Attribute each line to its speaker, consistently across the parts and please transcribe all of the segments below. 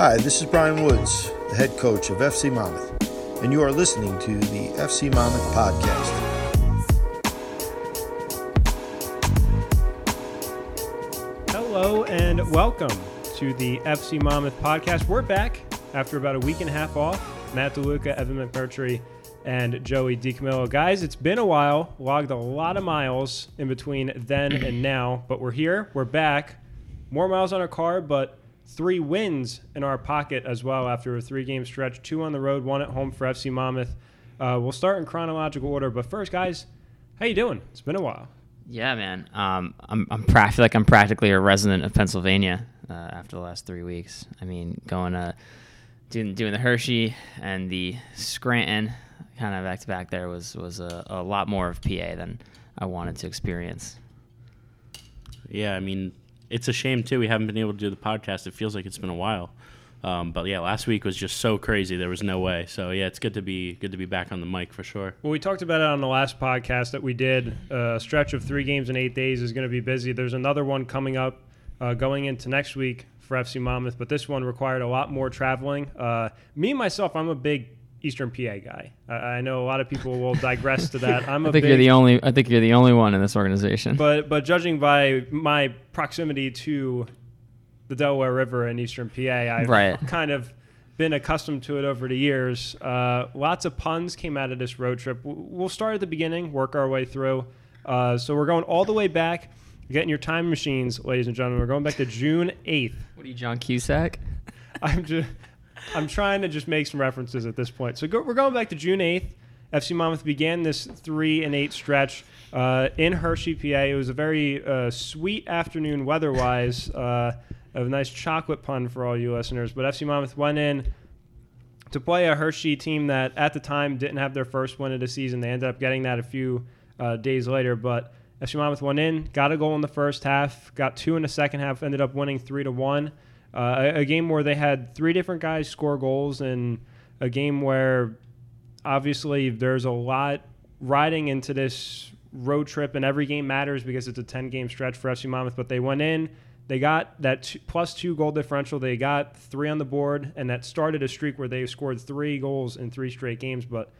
Speaker 1: Hi, this is Brian Woods, the head coach of FC Monmouth, and you are listening to the FC Monmouth podcast.
Speaker 2: Hello and welcome to the FC Monmouth podcast. We're back after about a week and a half off. Matt DeLuca, Evan McMurtrie, and Joey DiCamillo. Guys, it's been a while. Logged a lot of miles in between then and now, but we're here. We're back. More miles on our car, but three wins in our pocket as well after a three-game stretch. Two on the road, one at home for FC Monmouth. Uh, we'll start in chronological order, but first, guys, how you doing? It's been a while.
Speaker 3: Yeah, man. Um, I'm I'm pra- I feel like I'm practically a resident of Pennsylvania uh, after the last three weeks. I mean, going to doing doing the Hershey and the Scranton kind of back to back there was was a, a lot more of PA than I wanted to experience.
Speaker 4: Yeah, I mean, it's a shame too. We haven't been able to do the podcast. It feels like it's been a while. Um, but yeah, last week was just so crazy. There was no way. So yeah, it's good to be good to be back on the mic for sure.
Speaker 2: Well, we talked about it on the last podcast that we did. Uh, a stretch of three games in eight days is going to be busy. There's another one coming up uh, going into next week for FC Monmouth, but this one required a lot more traveling. Uh, me myself, I'm a big Eastern PA guy. I, I know a lot of people will digress to that. I'm a
Speaker 3: I think
Speaker 2: big,
Speaker 3: you're the only. I think you're the only one in this organization.
Speaker 2: but but judging by my proximity to the Delaware River in Eastern PA, I've
Speaker 3: Right.
Speaker 2: kind of been accustomed to it over the years. Uh, lots of puns came out of this road trip. We'll start at the beginning, work our way through. Uh, so we're going all the way back. Getting your time machines, ladies and gentlemen. We're going back to June 8th.
Speaker 3: what are you, John Cusack?
Speaker 2: I'm just, I'm trying to just make some references at this point. So go, we're going back to June 8th. FC Monmouth began this three and eight stretch uh, in Hershey, PA. It was a very uh, sweet afternoon weather-wise. Uh, a nice chocolate pun for all you listeners. But FC Monmouth went in to play a Hershey team that at the time didn't have their first win of the season. They ended up getting that a few uh, days later, but FC Monmouth went in, got a goal in the first half, got two in the second half, ended up winning three to one. Uh, a, a game where they had three different guys score goals, and a game where obviously there's a lot riding into this road trip, and every game matters because it's a 10 game stretch for FC Monmouth. But they went in, they got that two, plus two goal differential, they got three on the board, and that started a streak where they scored three goals in three straight games. But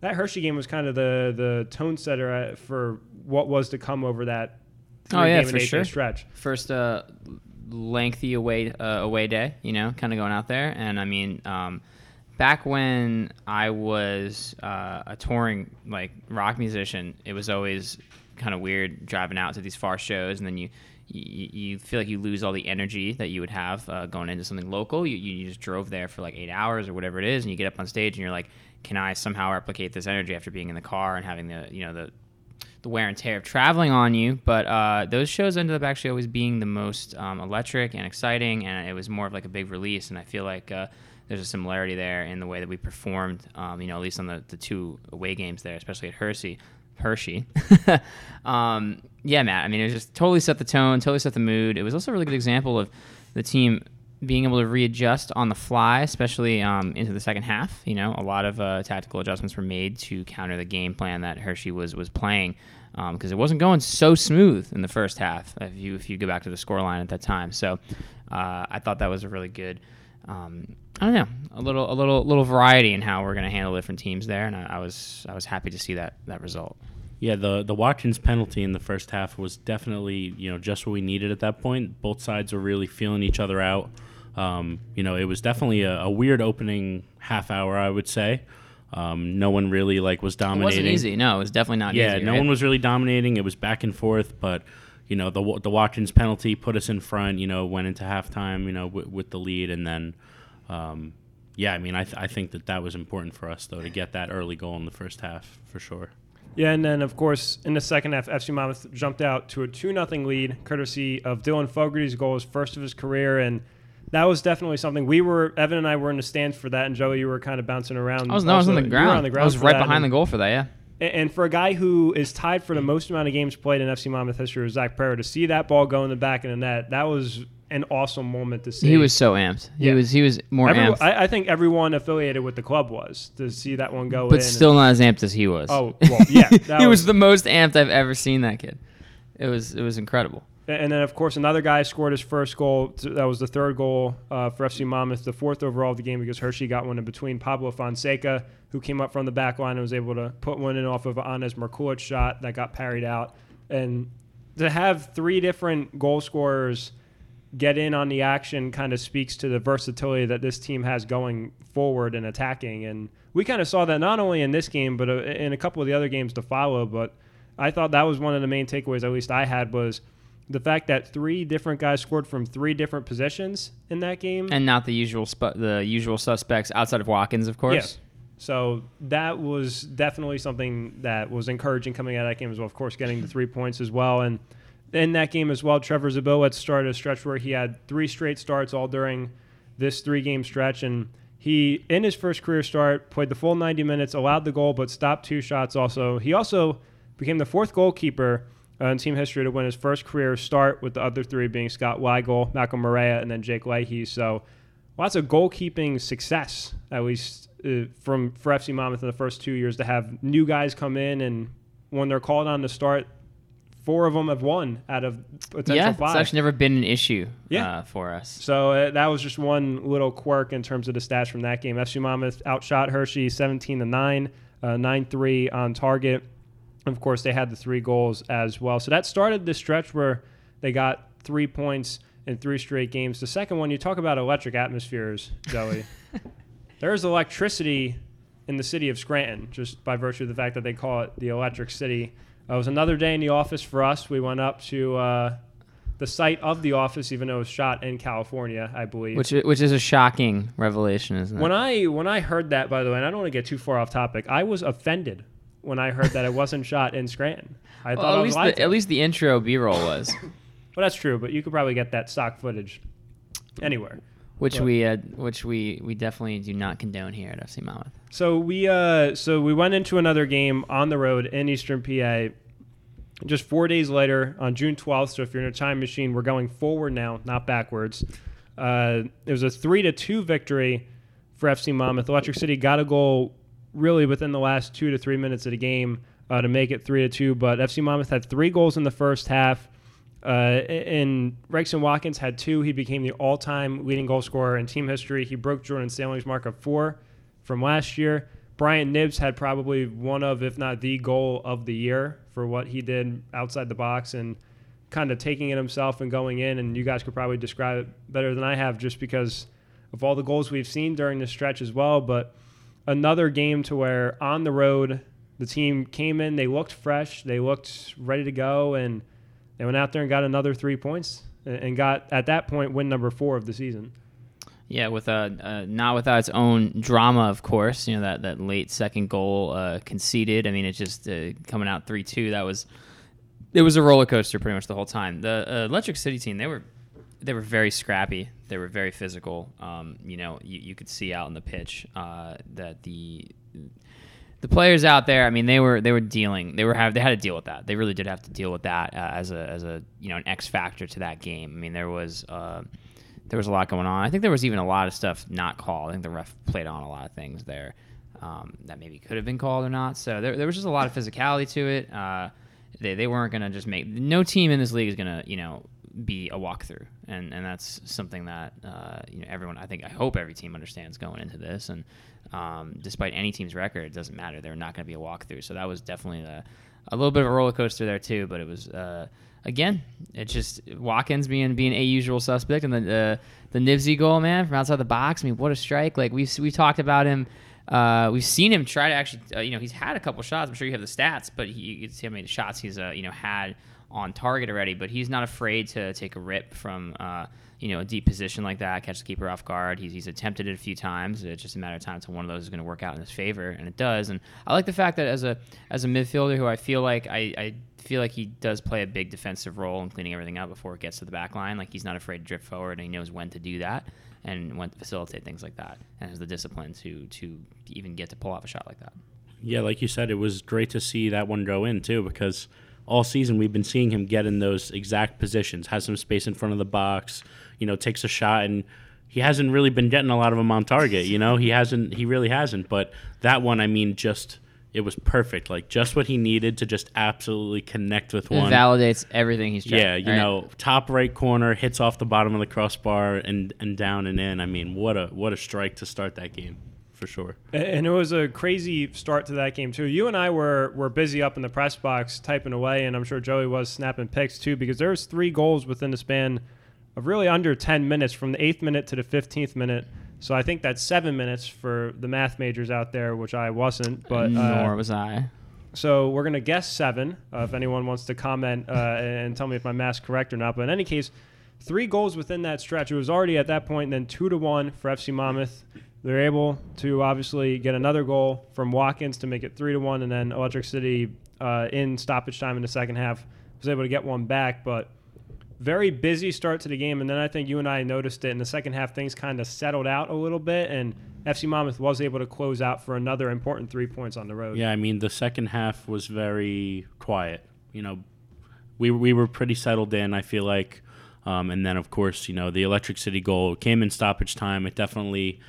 Speaker 2: that Hershey game was kind of the the tone setter uh, for what was to come over that.
Speaker 3: Oh, yeah,
Speaker 2: three-game and
Speaker 3: for
Speaker 2: eight-day
Speaker 3: sure.
Speaker 2: Stretch.
Speaker 3: first uh, lengthy away uh, away day, you know, kind of going out there. And I mean, um, back when I was uh, a touring like rock musician, it was always kind of weird driving out to these far shows, and then you. You, feel like you lose all the energy that you would have uh, going into something local. You, you just drove there for like eight hours or whatever it is, and you get up on stage and you're like, "Can I somehow replicate this energy after being in the car and having the you know the the wear and tear of traveling on you. But uh, those shows ended up actually always being the most um, electric and exciting, and it was more of like a big release. And I feel like uh, there's a similarity there in the way that we performed. Um, you know, at least on the, the two away games there, especially at Hershey. Hershey. um, yeah, Matt. I mean, it just totally set the tone, totally set the mood. It was also a really good example of the team being able to readjust on the fly, especially um, into the second half. You know, a lot of uh, tactical adjustments were made to counter the game plan that Hershey was was playing because it wasn't going so smooth in the first half. If you if you go back to the scoreline at that time, so uh, I thought that was a really good. Um, I don't know, a little a little little variety in how we're going to handle different teams there, and I, I was I was happy to see that that result.
Speaker 4: Yeah, the the Watkins penalty in the first half was definitely you know just what we needed at that point. Both sides were really feeling each other out. Um, you know, it was definitely a, a weird opening half hour, I would say. Um, no one really like was dominating.
Speaker 3: It wasn't easy. No, it was definitely not easy.
Speaker 4: yeah,
Speaker 3: easy.
Speaker 4: no
Speaker 3: right?
Speaker 4: one was really dominating. It was back and forth, but you know the the Watkins penalty put us in front. You know, went into halftime. You know, with, with the lead, and then um, yeah, I mean, I, th- I think that that was important for us though to get that early goal in the first half for sure.
Speaker 2: Yeah, and then of course in the second half, FC Monmouth jumped out to a two 0 lead, courtesy of Dylan Fogarty's goal, his first of his career, and that was definitely something we were. Evan and I were in the stands for that, and Joey, you were kind of bouncing around.
Speaker 3: I was, no, I was on the ground.
Speaker 2: on the ground.
Speaker 3: I was right behind
Speaker 2: and-
Speaker 3: the goal for that. Yeah.
Speaker 2: And for a guy who is tied for the most amount of games played in FC Monmouth history with Zach Pereira, to see that ball go in the back of the net, that was an awesome moment to see.
Speaker 3: He was so amped. He
Speaker 2: Yeah.
Speaker 3: was he was more
Speaker 2: Every-
Speaker 3: amped,
Speaker 2: I, I think everyone affiliated with the club was to see that one go in.
Speaker 3: but still not as amped as he was.
Speaker 2: Oh, well, yeah,
Speaker 3: he
Speaker 2: was-
Speaker 3: was the most amped I've ever seen that kid. It was it was incredible.
Speaker 2: And then, of course, another guy scored his first goal. That was the third goal uh, for FC Monmouth, the fourth overall of the game because Hershey got one in between Pablo Fonseca, who came up from the back line and was able to put one in off of Anes Markulic shot that got parried out. And to have three different goal scorers get in on the action kind of speaks to the versatility that this team has going forward and attacking. And we kind of saw that not only in this game, but uh, in a couple of the other games to follow. But I thought that was one of the main takeaways, at least I had, was – the fact that three different guys scored from three different positions in that game,
Speaker 3: and not the usual sp- the usual suspects outside of Watkins, of course.
Speaker 2: Yeah. So that was definitely something that was encouraging coming out of that game as well. Of course, getting the three points as well, and in that game as well, Trevor Zabowitz started a stretch where he had three straight starts all during this three-game stretch, and he, in his first career start, played the full 90 minutes, allowed the goal, but stopped two shots. Also, he also became the fourth goalkeeper in team history to win his first career start, with the other three being Scott Weigel, Malcolm Maria, and then Jake Leahy. So lots of goalkeeping success, at least uh, from for FC Monmouth in the first two years, to have new guys come in and when they're called on to start, four of them have won out of potential
Speaker 3: yeah,
Speaker 2: five.
Speaker 3: it's actually never been an issue
Speaker 2: Yeah.
Speaker 3: uh, for us.
Speaker 2: So uh, that was just one little quirk in terms of the stats from that game. FC Monmouth outshot Hershey 17 to 9, uh, 9 3 on target. Of course, they had the three goals as well. So that started the stretch where they got three points in three straight games. The second one, you talk about electric atmospheres, Zoe. There's electricity in the city of Scranton, just by virtue of the fact that they call it the Electric City. Uh, it was another day in the office for us. We went up to uh, the site of the office, even though it was shot in California, I believe.
Speaker 3: Which which is a shocking revelation, isn't it?
Speaker 2: When I when I heard that, by the way, and I don't want to get too far off topic, I was offended when I heard that it wasn't shot in Scranton. I
Speaker 3: well,
Speaker 2: thought I
Speaker 3: at
Speaker 2: was
Speaker 3: least the, at least the intro B roll was,
Speaker 2: Well, that's true, but you could probably get that stock footage anywhere.
Speaker 3: which
Speaker 2: But-
Speaker 3: we uh, which we we definitely do not condone here at FC Monmouth.
Speaker 2: So we uh so we went into another game on the road in Eastern PA. Just four days later, on June 12th. So if you're in a time machine, we're going forward now, not backwards. Uh, it was a three to two victory for FC Monmouth. Electric City got a goal really within the last two to three minutes of the game uh, to make it three to two. But FC Monmouth had three goals in the first half. Uh, and Gregson Watkins had two. He became the all-time leading goal scorer in team history. He broke Jordan Stanley's mark of four from last year. Brian Nibbs had probably one of, if not the goal of the year for what he did outside the box and kind of taking it himself and going in. And you guys could probably describe it better than I have just because of all the goals we've seen during this stretch as well. But another game to where on the road, the team came in, they looked fresh, they looked ready to go, and they went out there and got another three points and got, at that point, win number four of the season.
Speaker 3: Yeah, with uh, uh, not without its own drama, of course. You know that that late second goal uh, conceded. I mean, it's just uh, coming out three two. That was it was a roller coaster pretty much the whole time. The uh, Electric City team they were they were very scrappy. They were very physical. Um, you know, you, you could see out on the pitch uh, that the the players out there. I mean, they were they were dealing. They were have they had to deal with that. They really did have to deal with that uh, as a as a you know an X factor to that game. I mean, there was. Uh, there was a lot going on. I think there was even a lot of stuff not called. I think the ref played on a lot of things there um, that maybe could have been called or not. So there, there was just a lot of physicality to it. Uh, they, they weren't going to just make no team in this league is going to you know be a walkthrough, and and that's something that uh, you know everyone I think I hope every team understands going into this. And um, despite any team's record, it doesn't matter. They're not going to be a walkthrough. So that was definitely a, a little bit of a roller coaster there too. But it was. Uh, again, it's just Watkins being being a usual suspect, and the uh, the Nibsy goal, man, from outside the box. I mean, what a strike! Like we've we talked about him. Uh, we've seen him try to actually, uh, you know, he's had a couple shots. I'm sure you have the stats, but he, you can see how many shots he's, uh, you know, had on target already. But he's not afraid to take a rip from, uh, you know, a deep position like that, catch the keeper off guard. He's, he's attempted it a few times. It's just a matter of time until one of those is going to work out in his favor, and it does. And I like the fact that as a as a midfielder who I feel like I, I feel like he does play a big defensive role in cleaning everything up before it gets to the back line. Like he's not afraid to drift forward and he knows when to do that and when to facilitate things like that and has the discipline to to even get to pull off a shot like that.
Speaker 4: Yeah, like you said, it was great to see that one go in too because all season we've been seeing him get in those exact positions, has some space in front of the box, you know, takes a shot and he hasn't really been getting a lot of them on target, you know. He hasn't he really hasn't, but that one I mean just it was perfect. Like just what he needed to just absolutely connect with
Speaker 3: It
Speaker 4: one.
Speaker 3: validates everything he's trying.
Speaker 4: Yeah, you
Speaker 3: right?
Speaker 4: know, top right corner hits off the bottom of the crossbar and and down and in. I mean, what a what a strike to start that game for sure.
Speaker 2: And it was a crazy start to that game too. You and I were were busy up in the press box typing away, and I'm sure Joey was snapping pics too because there was three goals within the span of really under 10 minutes from the eighth minute to the 15th minute. So I think that's seven minutes for the math majors out there, which I wasn't. But uh,
Speaker 3: nor was I.
Speaker 2: so we're gonna guess seven. Uh, if anyone wants to comment uh, and tell me if my math's correct or not. But in any case, three goals within that stretch. It was already at that point, and then two to one for FC Monmouth. They're able to obviously get another goal from Watkins to make it three to one, and then Electric City uh, in stoppage time in the second half was able to get one back. But very busy start to the game, and then I think you and I noticed it in the second half. Things kind of settled out a little bit, and FC Monmouth was able to close out for another important three points on the road.
Speaker 4: Yeah, I mean the second half was very quiet. You know, we we were pretty settled in. I feel like, um, and then of course you know the Electric City goal came in stoppage time. It definitely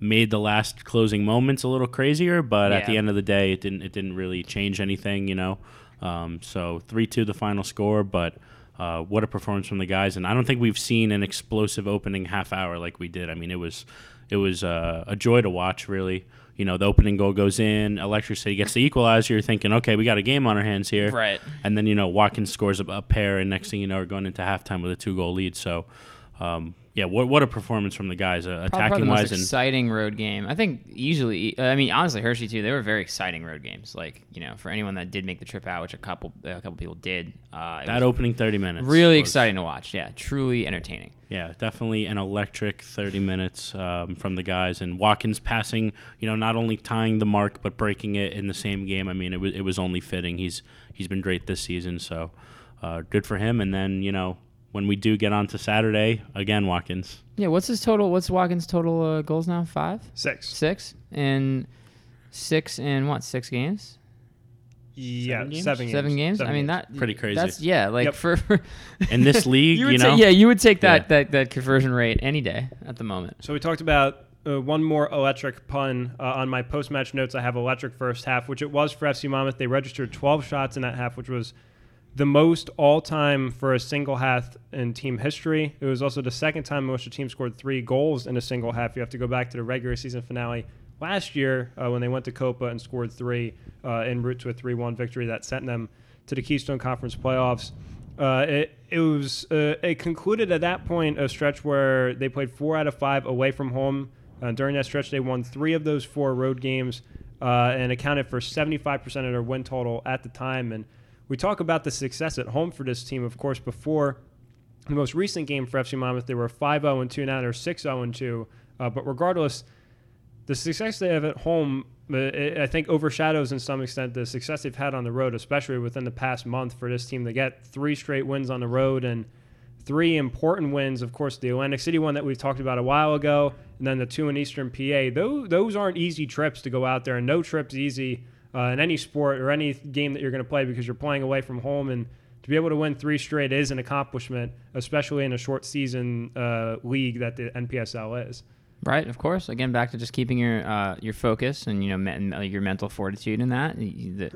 Speaker 4: made the last closing moments a little crazier, but at the end of the day, it didn't it didn't really change anything. You know, um, so three two the final score, but. Uh, what a performance from the guys, and I don't think we've seen an explosive opening half hour like we did. I mean, it was it was uh, a joy to watch. Really, you know, the opening goal goes in, Electric City gets the equalizer. You're thinking, okay, we got a game on our hands here,
Speaker 3: Right.
Speaker 4: And then you know, Watkins scores a, a pair, and next thing you know, we're going into halftime with a two goal lead. So, um, yeah, what what a performance from the guys, uh, attacking
Speaker 3: the
Speaker 4: wise, and
Speaker 3: exciting road game. I think usually, I mean, honestly, Hershey too. They were very exciting road games. Like you know, for anyone that did make the trip out, which a couple a couple people did, uh,
Speaker 4: that opening thirty minutes
Speaker 3: really
Speaker 4: was-
Speaker 3: exciting to watch. Yeah, truly entertaining.
Speaker 4: Yeah, definitely an electric 30 minutes um, from the guys, and Watkins passing, you know, not only tying the mark but breaking it in the same game. I mean, it was it was only fitting. He's he's been great this season, so uh, good for him. And then you know when we do get on to Saturday again, Watkins.
Speaker 3: Yeah, what's his total? What's Watkins' total uh, goals now? Five,
Speaker 2: Six.
Speaker 3: six, and six in what? Six games?
Speaker 2: Yeah,
Speaker 4: games?
Speaker 2: seven games.
Speaker 3: Seven games. I mean, that
Speaker 4: Pretty crazy.
Speaker 3: That's yeah, like
Speaker 2: Yep.
Speaker 3: for
Speaker 4: In this league,
Speaker 3: you
Speaker 4: you, know,
Speaker 3: take, yeah, you would take that,
Speaker 4: Yeah.
Speaker 3: that that conversion rate any day at the moment.
Speaker 2: So we talked about uh, one more electric pun uh, on my post-match notes. I have electric first half, which it was for FC Monmouth. They registered 12 shots in that half, which was the most all-time for a single half in team history. It was also the second time in which a team scored three goals in a single half. You have to go back to the regular season finale last year uh, when they went to Copa and scored three uh, en route to a 3-1 victory that sent them to the Keystone Conference playoffs. Uh, it, it was uh, it concluded at that point a stretch where they played four out of five away from home. Uh, during that stretch, they won three of those four road games uh, and accounted for 75% of their win total at the time. And we talk about the success at home for this team. Of course, before the most recent game for FC Monmouth, they were 5 0 and 2. Now they're 6 0 and 2. Uh, but regardless, the success they have at home, uh, I I think, overshadows in some extent the success they've had on the road, especially within the past month for this team to get three straight wins on the road and three important wins. Of course, the Atlantic City one that we've talked about a while ago, and then the two in Eastern PA. Those, those aren't easy trips to go out there, and no trip's easy uh, in any sport or any game that you're going to play because you're playing away from home. And to be able to win three straight is an accomplishment, especially in a short season uh, league that the NPSL is.
Speaker 3: Right, of course. Again, back to just keeping your uh, your focus and you know me- your mental fortitude in that. The-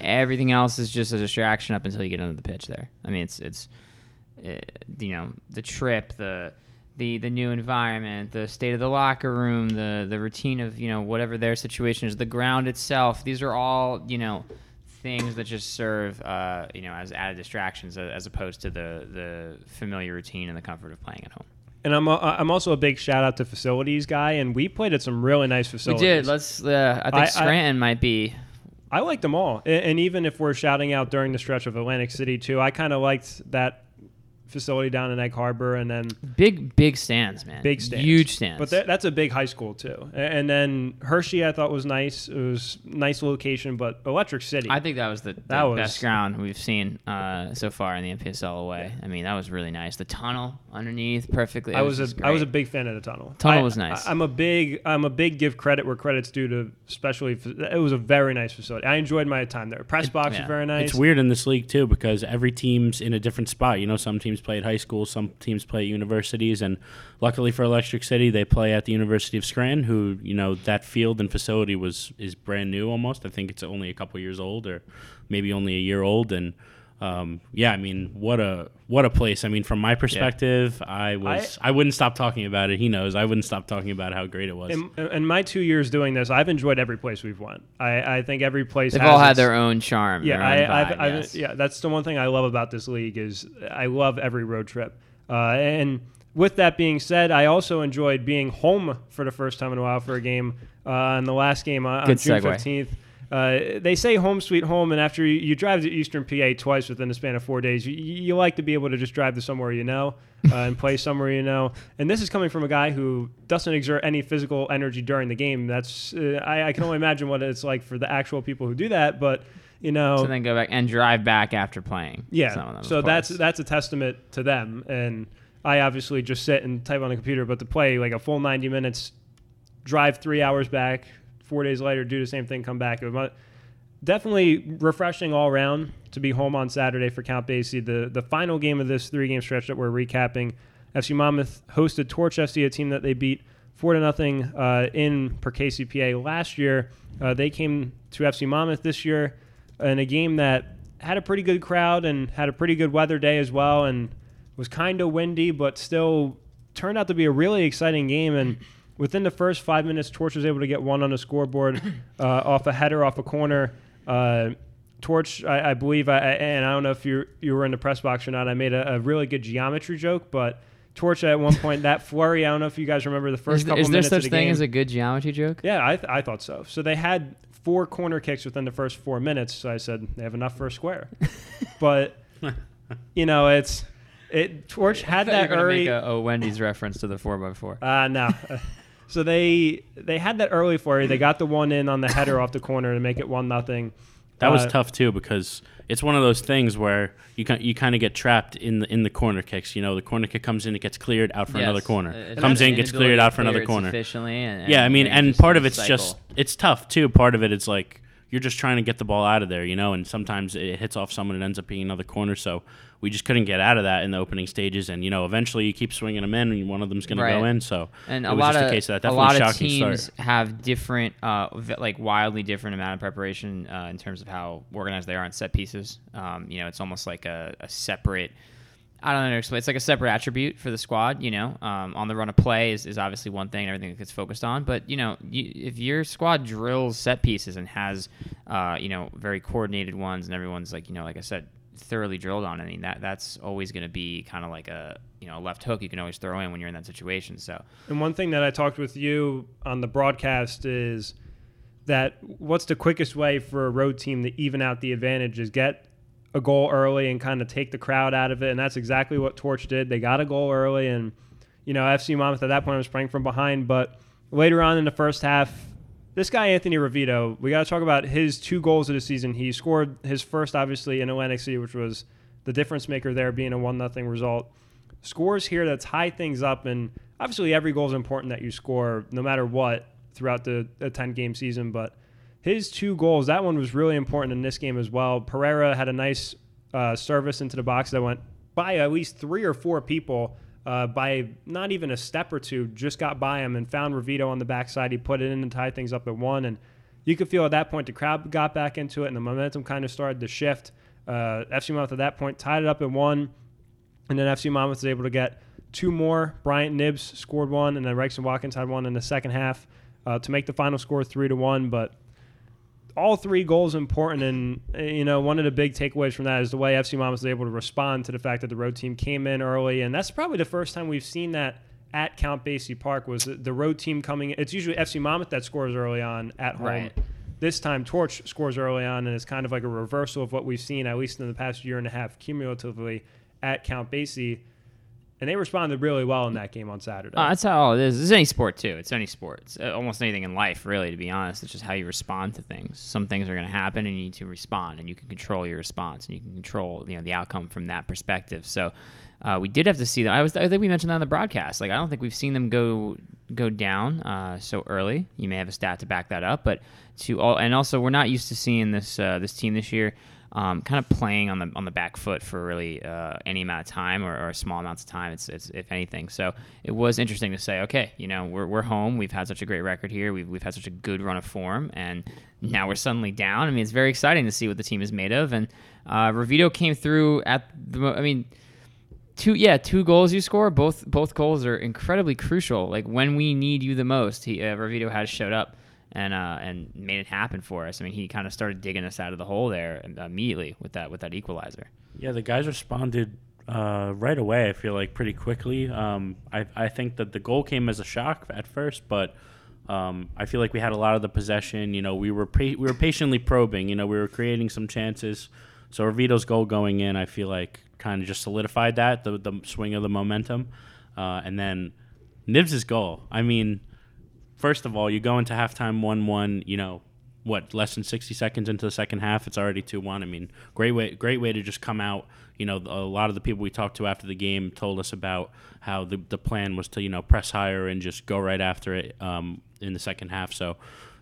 Speaker 3: everything else is just a distraction up until you get under the pitch. There, I mean, it's it's uh, you know the trip, the the the new environment, the state of the locker room, the the routine of you know whatever their situation is, the ground itself. These are all you know things that just serve uh, you know as added distractions uh, as opposed to the the familiar routine and the comfort of playing at home.
Speaker 2: And I'm, a, I'm also a big shout out to facilities guy, and we played at some really nice facilities.
Speaker 3: We did. Let's. Uh, I think
Speaker 2: I- I-
Speaker 3: Scranton might be.
Speaker 2: I liked them all, and even if we're shouting out during the stretch of Atlantic City too, I kind of liked that facility down in Egg Harbor, and then
Speaker 3: Big, big stands, man.
Speaker 2: big stands,
Speaker 3: Huge stands.
Speaker 2: But that, that's a big high school too. And then Hershey, I thought was nice. It was nice location, but Electric City.
Speaker 3: I think that was the, the
Speaker 2: That was-
Speaker 3: best ground we've seen uh, so far in the NPSL away. I mean, that was really nice. The tunnel underneath, perfectly.
Speaker 2: I
Speaker 3: it
Speaker 2: was a I was a big fan of the tunnel.
Speaker 3: Tunnel
Speaker 2: I-
Speaker 3: was nice.
Speaker 2: I, am a big I'm a big give credit where credit's due to especially it was a very nice facility. I enjoyed my time there. Press box
Speaker 3: yeah.
Speaker 2: was very nice.
Speaker 4: It's weird in this league too because every team's in a different spot. You know, some teams teams play at high schools, some teams play at universities, and luckily for Electric City, they play at the University of Scranton, who you know that field and facility was is brand new almost. I think it's only a couple years old, or maybe only a year old, and um, yeah, I mean, what a what a place. I mean, from my perspective, I was I, I, wouldn't stop talking about it. He knows I wouldn't stop talking about how great it was.
Speaker 2: In, in my two years doing this, I've enjoyed every place we've went. I, I think every place
Speaker 3: they've all had their own charm.
Speaker 2: Yeah,
Speaker 3: I,
Speaker 2: own vibe, I've, yes. yeah, that's the one thing I love about this league is I love every road trip. Uh, and with that being said, I also enjoyed being home for the first time in a while for a game. Uh, in the last game uh, on June fifteenth. Uh, they say home sweet home, and after you, you, drive to Eastern PA twice within the span of four days, you, you like to be able to just drive to somewhere you know uh, and play somewhere you know. And this is coming from a guy who doesn't exert any physical energy during the game. That's uh, I, I, can only imagine what it's like for the actual people who do that, but. You know,
Speaker 3: so then go back and drive back after playing.
Speaker 2: Yeah, them, so that's that's a testament to them. And I obviously just sit and type on the computer, but to play like a full ninety minutes, drive three hours back, four days later do the same thing, come back. It was definitely refreshing all around to be home on Saturday for Count Basie. The the final game of this three game stretch that we're recapping, FC Monmouth hosted Torch FC, a team that they beat four to nothing uh, in per KCPA last year. Uh, they came to FC Monmouth this year in a game that had a pretty good crowd and had a pretty good weather day as well, and was kind of windy, but still turned out to be a really exciting game and. Within the first five minutes, Torch was able to get one on the scoreboard uh, off a header off a corner. Uh, Torch, I, I believe, I, and I don't know if you you were in the press box or not. I made a, a really good geometry joke, but Torch at one point that flurry. I don't know if you guys remember the first
Speaker 3: is,
Speaker 2: couple
Speaker 3: is
Speaker 2: minutes.
Speaker 3: Is there such
Speaker 2: the
Speaker 3: thing
Speaker 2: game.
Speaker 3: as a good geometry joke?
Speaker 2: Yeah, I, th- I thought so. So they had four corner kicks within the first four minutes. So I said they have enough for a square, but you know it's it. Torch had that early.
Speaker 3: Make a, a Wendy's reference to the four x four.
Speaker 2: Uh no. So they they had that early flurry. They got the one in on the header off the corner to make it one nothing.
Speaker 4: That was uh, tough too because it's one of those things where you can, you kind of get trapped in the in the corner kicks. You know, the corner kick comes in, it gets cleared out for yes. another corner. It comes in, gets cleared out for another corner.
Speaker 3: Efficiently, and, and
Speaker 4: yeah, I mean, and part of it's cycle. just it's tough too. Part of it is like you're just trying to get the ball out of there, you know, and sometimes it hits off someone and ends up being another corner. So we just couldn't get out of that in the opening stages, and you know, eventually you keep swinging them in, and one of them's going right. to go in. So
Speaker 3: and a lot of of a lot of teams start. have different, uh, like wildly different amount of preparation uh, in terms of how organized they are on set pieces. Um, you know, it's almost like a, a separate. I don't know how to explain. It's like a separate attribute for the squad. You know, um, on the run of play is, is obviously one thing, and everything that gets focused on. But you know, you, if your squad drills set pieces and has, uh, you know, very coordinated ones, and everyone's like, you know, like I said, thoroughly drilled on. I mean, that that's always going to be kind of like a you know a left hook you can always throw in when you're in that situation. So,
Speaker 2: and one thing that I talked with you on the broadcast is that what's the quickest way for a road team to even out the advantage is get a goal early and kind of take the crowd out of it, and that's exactly what Torch did. They got a goal early, and you know FC Monmouth at that point was playing from behind, but later on in the first half this guy Anthony Ravito, we got to talk about his two goals of the season. He scored his first, obviously, in Atlantic City, which was the difference maker there, being a one nothing result. Scores here that tie things up, and obviously every goal is important that you score, no matter what, throughout the, the ten game season. But his two goals, that one was really important in this game as well. Pereira had a nice uh, service into the box that went by at least three or four people uh, by not even a step or two, just got by him and found Ravito on the backside. He put it in and tied things up at one. And you could feel at that point the crowd got back into it and the momentum kind of started to shift. Uh, FC Monmouth at that point tied it up at one. And then FC Monmouth was able to get two more. Bryant Nibs scored one, and then Gregson Watkins had one in the second half uh, to make the final score three to one. But all three goals important. And, you know, one of the big takeaways from that is the way FC Monmouth was able to respond to the fact that the road team came in early. And that's probably the first time we've seen that at Count Basie Park was the road team coming. It's usually FC Monmouth that scores early on at home. Right. This time, Torch scores early on, and it's kind of like a reversal of what we've seen, at least in the past year and a half, cumulatively at Count Basie and they responded really well in that game on Saturday.
Speaker 3: Uh, that's how it is. It's any sport too. It's any sport. It's uh, almost anything in life, really. To be honest, it's just how you respond to things. Some things are going to happen, and you need to respond, and you can control your response, and you can control you know the outcome from that perspective. So. Uh, we did have to see them. I was. I think we mentioned that on the broadcast. Like I don't think we've seen them go go down uh, so early. You may have a stat to back that up, but to all and also we're not used to seeing this uh, this team this year um, kind of playing on the on the back foot for really uh, any amount of time or, or small amounts of time. It's, it's if anything. So it was interesting to say, okay, you know, we're, we're home. We've had such a great record here. We've we've had such a good run of form, and now we're suddenly down. I mean, it's very exciting to see what the team is made of. And uh, Ravito came through at the. I mean two yeah two goals you score both both goals are incredibly crucial like when we need you the most he uh, Ravito has showed up and uh, and made it happen for us. I mean, he kind of started digging us out of the hole there immediately with that with that equalizer.
Speaker 4: Yeah, the guys responded uh, right away. I feel like pretty quickly. Um, I I think that the goal came as a shock at first, but. Um, I feel like we had a lot of the possession. You know, we were pa- we were patiently probing. You know, we were creating some chances. So Ravito's goal going in, I feel like, kind of just solidified that the the swing of the momentum, uh, and then Nibs' goal. I mean, first of all, you go into halftime one one. You know, what less than 60 seconds into the second half, it's already two one. I mean, great way great way to just come out. You know, a lot of the people we talked to after the game told us about how the the plan was to you know press higher and just go right after it um, in the second half. So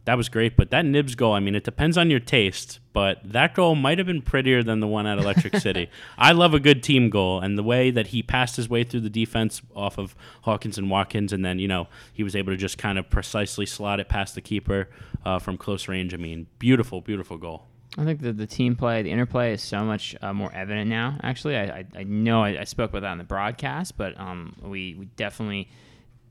Speaker 4: that was great. But that Nibs goal, I mean, it depends on your taste, but that goal might have been prettier than the one at Electric City. I love a good team goal, and the way that he passed his way through the defense off of Hawkins and Watkins, and then, you know, he was able to just kind of precisely slot it past the keeper uh, from close range. I mean, beautiful, beautiful goal.
Speaker 3: I think that the team play, the interplay is so much uh, more evident now. Actually, I, I, I know I, I, spoke about that in the broadcast, but um, we, we definitely –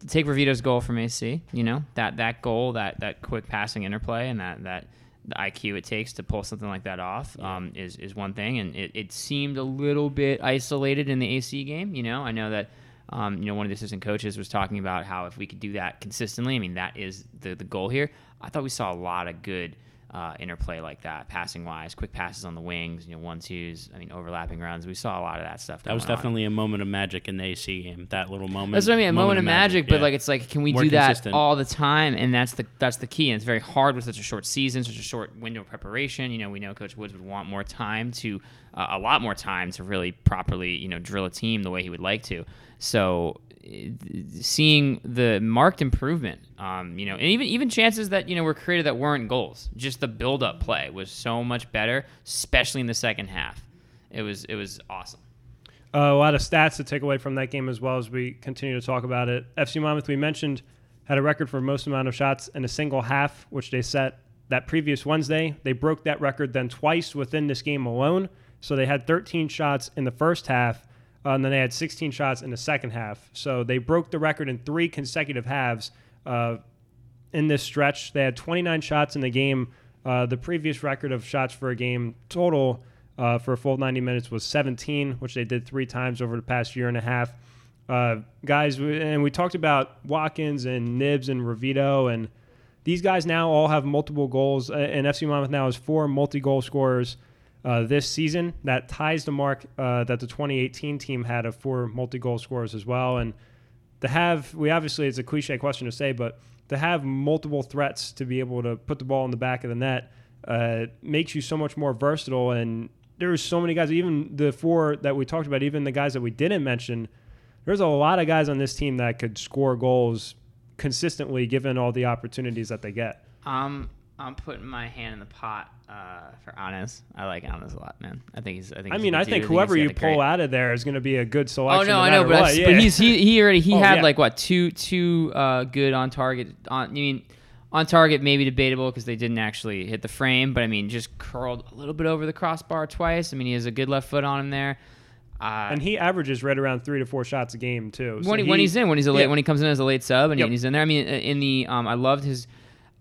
Speaker 3: take Ravito's goal from AC. You know that that goal, that that quick passing interplay, and that that the IQ it takes to pull something like that off um, is is one thing. And it, it seemed a little bit isolated in the AC game. You know, I know that. Um, you know, one of the assistant coaches was talking about how if we could do that consistently, I mean, that is the, the goal here. I thought we saw a lot of good uh, interplay like that, passing wise, quick passes on the wings, you know, one twos. I mean, overlapping runs. We saw a lot of that stuff.
Speaker 4: That was definitely
Speaker 3: on.
Speaker 4: a moment of magic in the AC game. That little moment.
Speaker 3: That's what I mean. A moment, moment of magic, magic but yeah. like it's like, can we More do consistent. that all the time? And that's the that's the key. And it's very hard with such a short season, such a short window of preparation. You know, we know Coach Woods would want more time to, uh, a lot more time to really properly, you know, drill a team the way he would like to. So seeing the marked improvement, um, you know, and even even chances that you know were created that weren't goals. Just the build up play was so much better, especially in the second half. It was it was awesome.
Speaker 2: Uh, a lot of stats to take away from that game as well as we continue to talk about it. FC Monmouth, we mentioned, had a record for most amount of shots in a single half, which they set that previous Wednesday. They broke that record then twice within this game alone. So they had 13 shots in the first half uh, and then they had 16 shots in the second half. So they broke the record in three consecutive halves uh, in this stretch. They had 29 shots in the game. Uh, the previous record of shots for a game total uh, for a full 90 minutes was 17, which they did three times over the past year and a half. Uh, guys, and we talked about Watkins and Nibs and Ravito, and these guys now all have multiple goals. And FC Monmouth now has four multi goal scorers uh, this season. That ties the mark uh, that the 2018 team had of four multi goal scorers as well. And to have, we obviously, it's a cliche question to say, but to have multiple threats to be able to put the ball in the back of the net uh, makes you so much more versatile. And there's so many guys, even the four that we talked about, even the guys that we didn't mention, there's a lot of guys on this team that could score goals consistently given all the opportunities that they get.
Speaker 3: Um, I'm putting my hand in the pot uh, for Anas. I like Anas a lot, man. I think he's. I think.
Speaker 2: I mean, I think whoever you pull out of there is going to be a good selection.
Speaker 3: Oh no,
Speaker 2: no
Speaker 3: I know,
Speaker 2: but,
Speaker 3: yeah. but he's he, he already he oh, had yeah. like what two two uh, good on target on. I mean, on target maybe debatable because they didn't actually hit the frame, but I mean, just curled a little bit over the crossbar twice. I mean, he has a good left foot on him there.
Speaker 2: Uh, and he averages right around three to four shots a game too.
Speaker 3: So when, he, when he's in, when he's a late, yeah. when he comes in as a late sub, and yep. he's in there. I mean, in the um, I loved his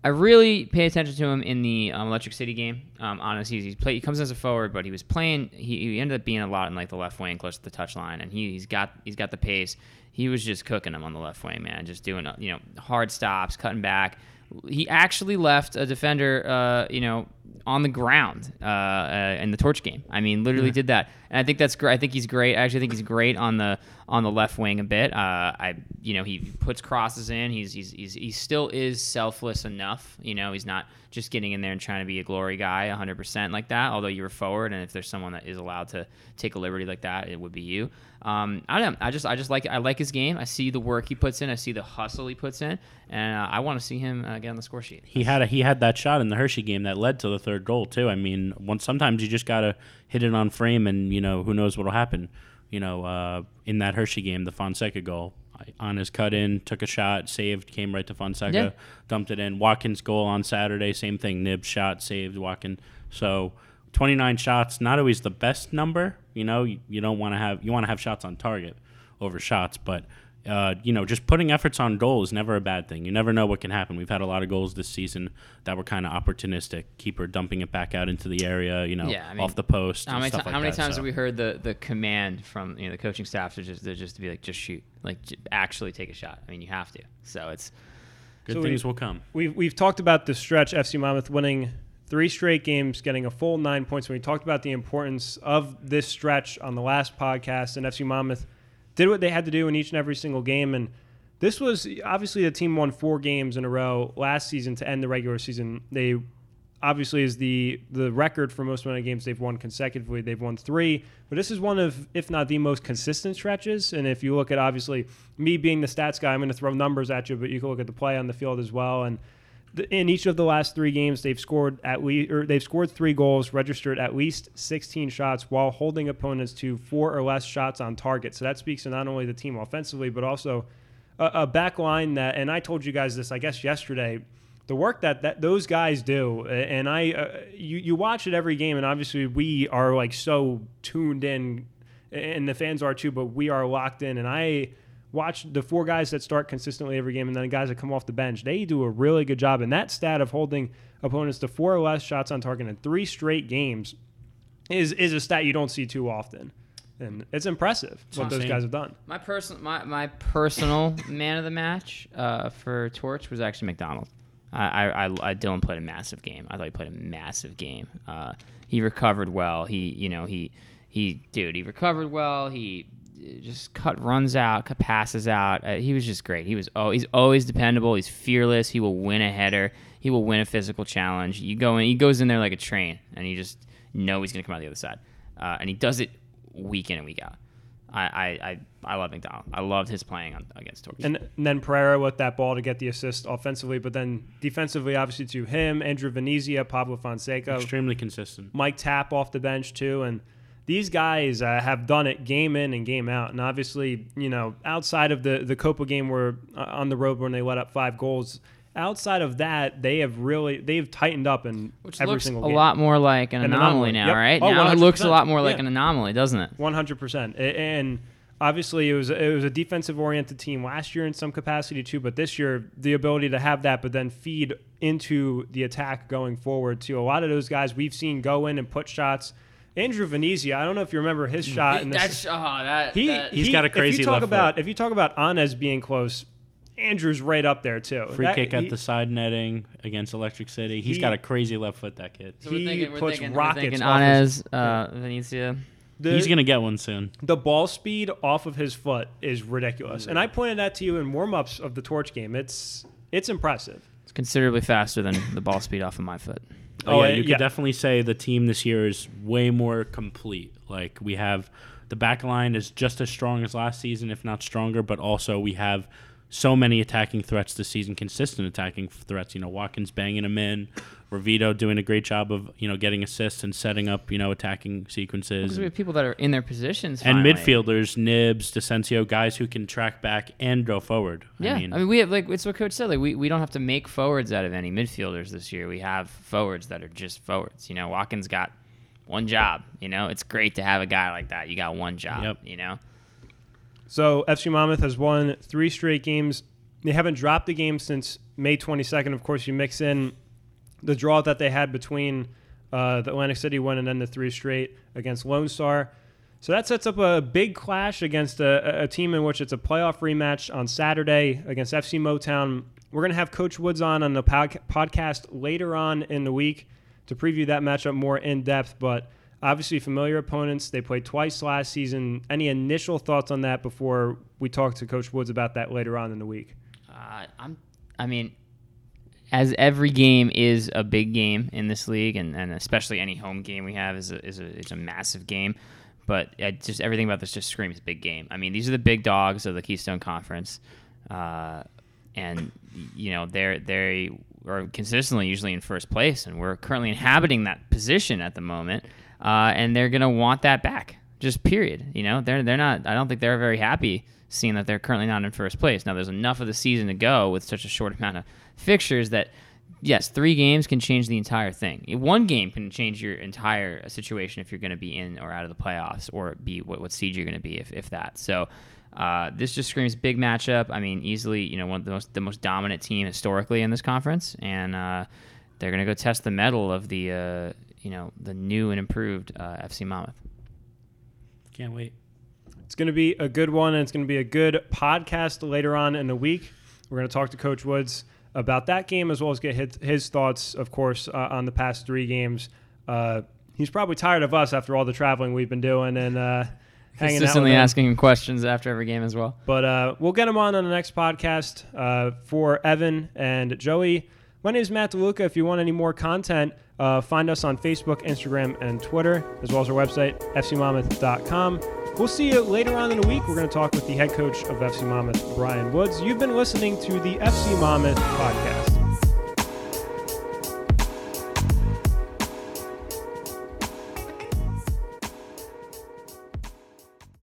Speaker 3: I really pay attention to him in the um, Electric City game. Um, honestly, he's play, he comes as a forward, but he was playing. He, he, ended up being a lot in like the left wing, close to the touch line, and he, he's got he's got the pace. He was just cooking him on the left wing, man. Just doing you know hard stops, cutting back. He actually left a defender, uh, you know, on the ground uh, uh, in the torch game. I mean, literally did that, and I think that's great. I think he's great. I actually think he's great on the on the left wing a bit. Uh, I, you know, he puts crosses in. He's, he's he's he still is selfless enough. You know, he's not just getting in there and trying to be a glory guy 100% like that. Although you're forward, and if there's someone that is allowed to take a liberty like that, it would be you. Um, I don't. I just I just like I like his game. I see the work he puts in. I see the hustle he puts in, and uh, I want to see him uh, get on the score sheet.
Speaker 4: He had a, he had that shot in the Hershey game that led to the third goal too. I mean, once sometimes you just gotta hit it on frame, and you know who knows what'll happen. You know, uh, in that Hershey game, the Fonseca goal, on his cut in, took a shot, saved, came right to Fonseca,
Speaker 3: Yeah.
Speaker 4: dumped it in. Watkins goal on Saturday, same thing. Nib shot, saved, Watkins. So 29 shots, not always the best number. You know, you, you don't want to have you want to have shots on target over shots, but uh, you know, just putting efforts on goal is never a bad thing. You never know what can happen. We've had a lot of goals this season that were kind of opportunistic. Keeper dumping it back out into the area, you know,
Speaker 3: Yeah, I mean,
Speaker 4: off the post.
Speaker 3: How
Speaker 4: and
Speaker 3: many,
Speaker 4: stuff
Speaker 3: ti-
Speaker 4: like
Speaker 3: how many
Speaker 4: that,
Speaker 3: times
Speaker 4: so.
Speaker 3: have we heard the, the command from you know the coaching staff to just to just to be like just shoot like j- actually take a shot? I mean you have to. So it's
Speaker 4: Good
Speaker 2: So we-
Speaker 4: things will come.
Speaker 2: We've, we've talked about the stretch FC Monmouth winning three straight games, getting a full nine points. When we talked about the importance of this stretch on the last podcast, and FC Monmouth did what they had to do in each and every single game. And this was obviously the team won four games in a row last season to end the regular season. They obviously is the the record for most amount of games they've won consecutively. They've won three, but this is one of, if not the most consistent stretches. And if you look at obviously me being the stats guy, I'm going to throw numbers at you, but you can look at the play on the field as well. And in each of the last three games, they've scored at least or they've scored three goals, registered at least 16 shots, while holding opponents to four or less shots on target. So that speaks to not only the team offensively, but also a, a back line that. And I told you guys this, I guess, yesterday the work that, that those guys do and i uh, you, you watch it every game and obviously we are like so tuned in and the fans are too but we are locked in and i watch the four guys that start consistently every game and then the guys that come off the bench they do a really good job and that stat of holding opponents to four or less shots on target in three straight games is is a stat you don't see too often and it's impressive what those guys have done
Speaker 3: my personal my, my personal man of the match uh, for Torch was actually McDonald. I, I, I, Dylan played a massive game. I thought he played a massive game. Uh, he recovered well. He you know he he dude he recovered well. He just cut runs out, cut passes out. Uh, he was just great. He was oh he's always dependable. He's fearless. He will win a header. He will win a physical challenge. You go in, he goes in there like a train, and you just know he's gonna come out the other side. Uh, and he does it week in and week out. I I, I, I love McDonald. I loved his playing on, against Torch.
Speaker 2: And, and then Pereira with that ball to get the assist offensively, but then defensively, obviously to him, Andrew Venezia, Pablo Fonseca,
Speaker 4: Extremely consistent.
Speaker 2: Mike Tapp off the bench too, and these guys uh, have done it game in and game out. And obviously, you know, outside of the the Copa game where uh, on the road when they let up five goals, outside of that, they have really they've tightened up in
Speaker 3: Which
Speaker 2: every
Speaker 3: a
Speaker 2: single game.
Speaker 3: A lot more like an,
Speaker 2: An
Speaker 3: anomaly,
Speaker 2: anomaly.
Speaker 3: now,
Speaker 2: Yep.
Speaker 3: right?
Speaker 2: Oh,
Speaker 3: now it looks a lot more like
Speaker 2: Yeah.
Speaker 3: an anomaly, doesn't it?
Speaker 2: One hundred percent, and obviously it was it was a defensive oriented team last year in some capacity too, but this year the ability to have that, but then feed into the attack going forward too. A lot of those guys we've seen go in and put shots. Andrew Venezia, I don't know if you remember his shot. in the,
Speaker 3: That's oh, that,
Speaker 2: he,
Speaker 3: that-
Speaker 4: He's
Speaker 2: he-
Speaker 4: got a crazy If
Speaker 2: you talk
Speaker 4: left
Speaker 2: about
Speaker 4: foot.
Speaker 2: if you talk about Anez being close, Andrew's right up there too.
Speaker 4: Free
Speaker 2: That-
Speaker 4: kick at
Speaker 2: he-
Speaker 4: the side netting against Electric City. He's
Speaker 2: He-
Speaker 4: got a crazy left foot, that kid.
Speaker 3: so we're
Speaker 2: he
Speaker 3: thinking, we're
Speaker 2: puts
Speaker 3: thinking,
Speaker 2: rockets
Speaker 3: We're thinking
Speaker 2: his-
Speaker 3: Anez, uh, Venezia.
Speaker 2: the,
Speaker 4: He's going to get one soon.
Speaker 2: the ball speed off of his foot is ridiculous, and I pointed that to you in warm ups of the Torch game. It's it's impressive.
Speaker 3: It's considerably faster than the ball speed off of my foot.
Speaker 4: Oh, yeah, you could
Speaker 2: yeah.
Speaker 4: definitely say the team this year is way more complete. Like we have the back line is just as strong as last season, if not stronger, but also we have so many attacking threats this season, consistent attacking threats. You know, Watkins banging them in, Ravito doing a great job of you know getting assists and setting up you know attacking sequences.
Speaker 3: Because we have people that are in their positions.
Speaker 4: and
Speaker 3: finally.
Speaker 4: midfielders, Nibs, Desencio, guys who can track back and go forward.
Speaker 3: Yeah,
Speaker 4: I mean,
Speaker 3: we have like it's what Coach said. Like we, we don't have to make forwards out of any midfielders this year. We have forwards that are just forwards. You know, Watkins got one job. You know, it's great to have a guy like that. You got one job.
Speaker 4: Yep.
Speaker 3: You know,
Speaker 2: So FC Monmouth has won three straight games. They haven't dropped a game since May 22nd. Of course, you mix in the draw that they had between uh, the Atlantic City win and then the three straight against Lone Star. So that sets up a big clash against a, a team in which it's a playoff rematch on Saturday against FC Motown. We're going to have Coach Woods on on the pod- podcast later on in the week to preview that matchup more in depth. But obviously, familiar opponents. They played twice last season. Any initial thoughts on that before we talk to Coach Woods about that later on in the week?
Speaker 3: uh, I'm. I mean, as every game is a big game in this league, and, and especially any home game we have is a, is a it's a massive game. But uh, just everything about this just screams big game. I mean, these are the big dogs of the Keystone Conference, uh, and you know they're they are consistently usually in first place, and we're currently inhabiting that position at the moment. Uh, and they're gonna want that back, just period. You know, they're they're not. I don't think they're very happy seeing that they're currently not in first place. Now, there's enough of the season to go with such a short amount of fixtures that yes, three games can change the entire thing. One game can change your entire situation if you're going to be in or out of the playoffs or be what, what seed you're going to be, if, if that. So uh, this just screams big matchup. I mean, easily, you know, one of the most the most dominant team historically in this conference, and uh, they're going to go test the mettle of the uh, you know the new and improved uh, FC Monmouth.
Speaker 4: Can't wait.
Speaker 2: It's going to be a good one, and it's going to be a good podcast later on in the week. We're going to talk to Coach Woods about that game as well as get his, his thoughts, of course, uh, on the past three games. Uh, he's probably tired of us after all the traveling we've been doing and uh, hanging
Speaker 3: Consistently
Speaker 2: out.
Speaker 3: asking him questions after every game as well.
Speaker 2: But uh, we'll get him on on the next podcast uh, for Evan and Joey. My name is Matt DeLuca. If you want any more content, uh, find us on Facebook, Instagram, and Twitter, as well as our website, fcmonmouth.com. We'll see you later on in the week. We're going to talk with the head coach of FC Monmouth, Brian Woods. You've been listening to the FC Monmouth podcast.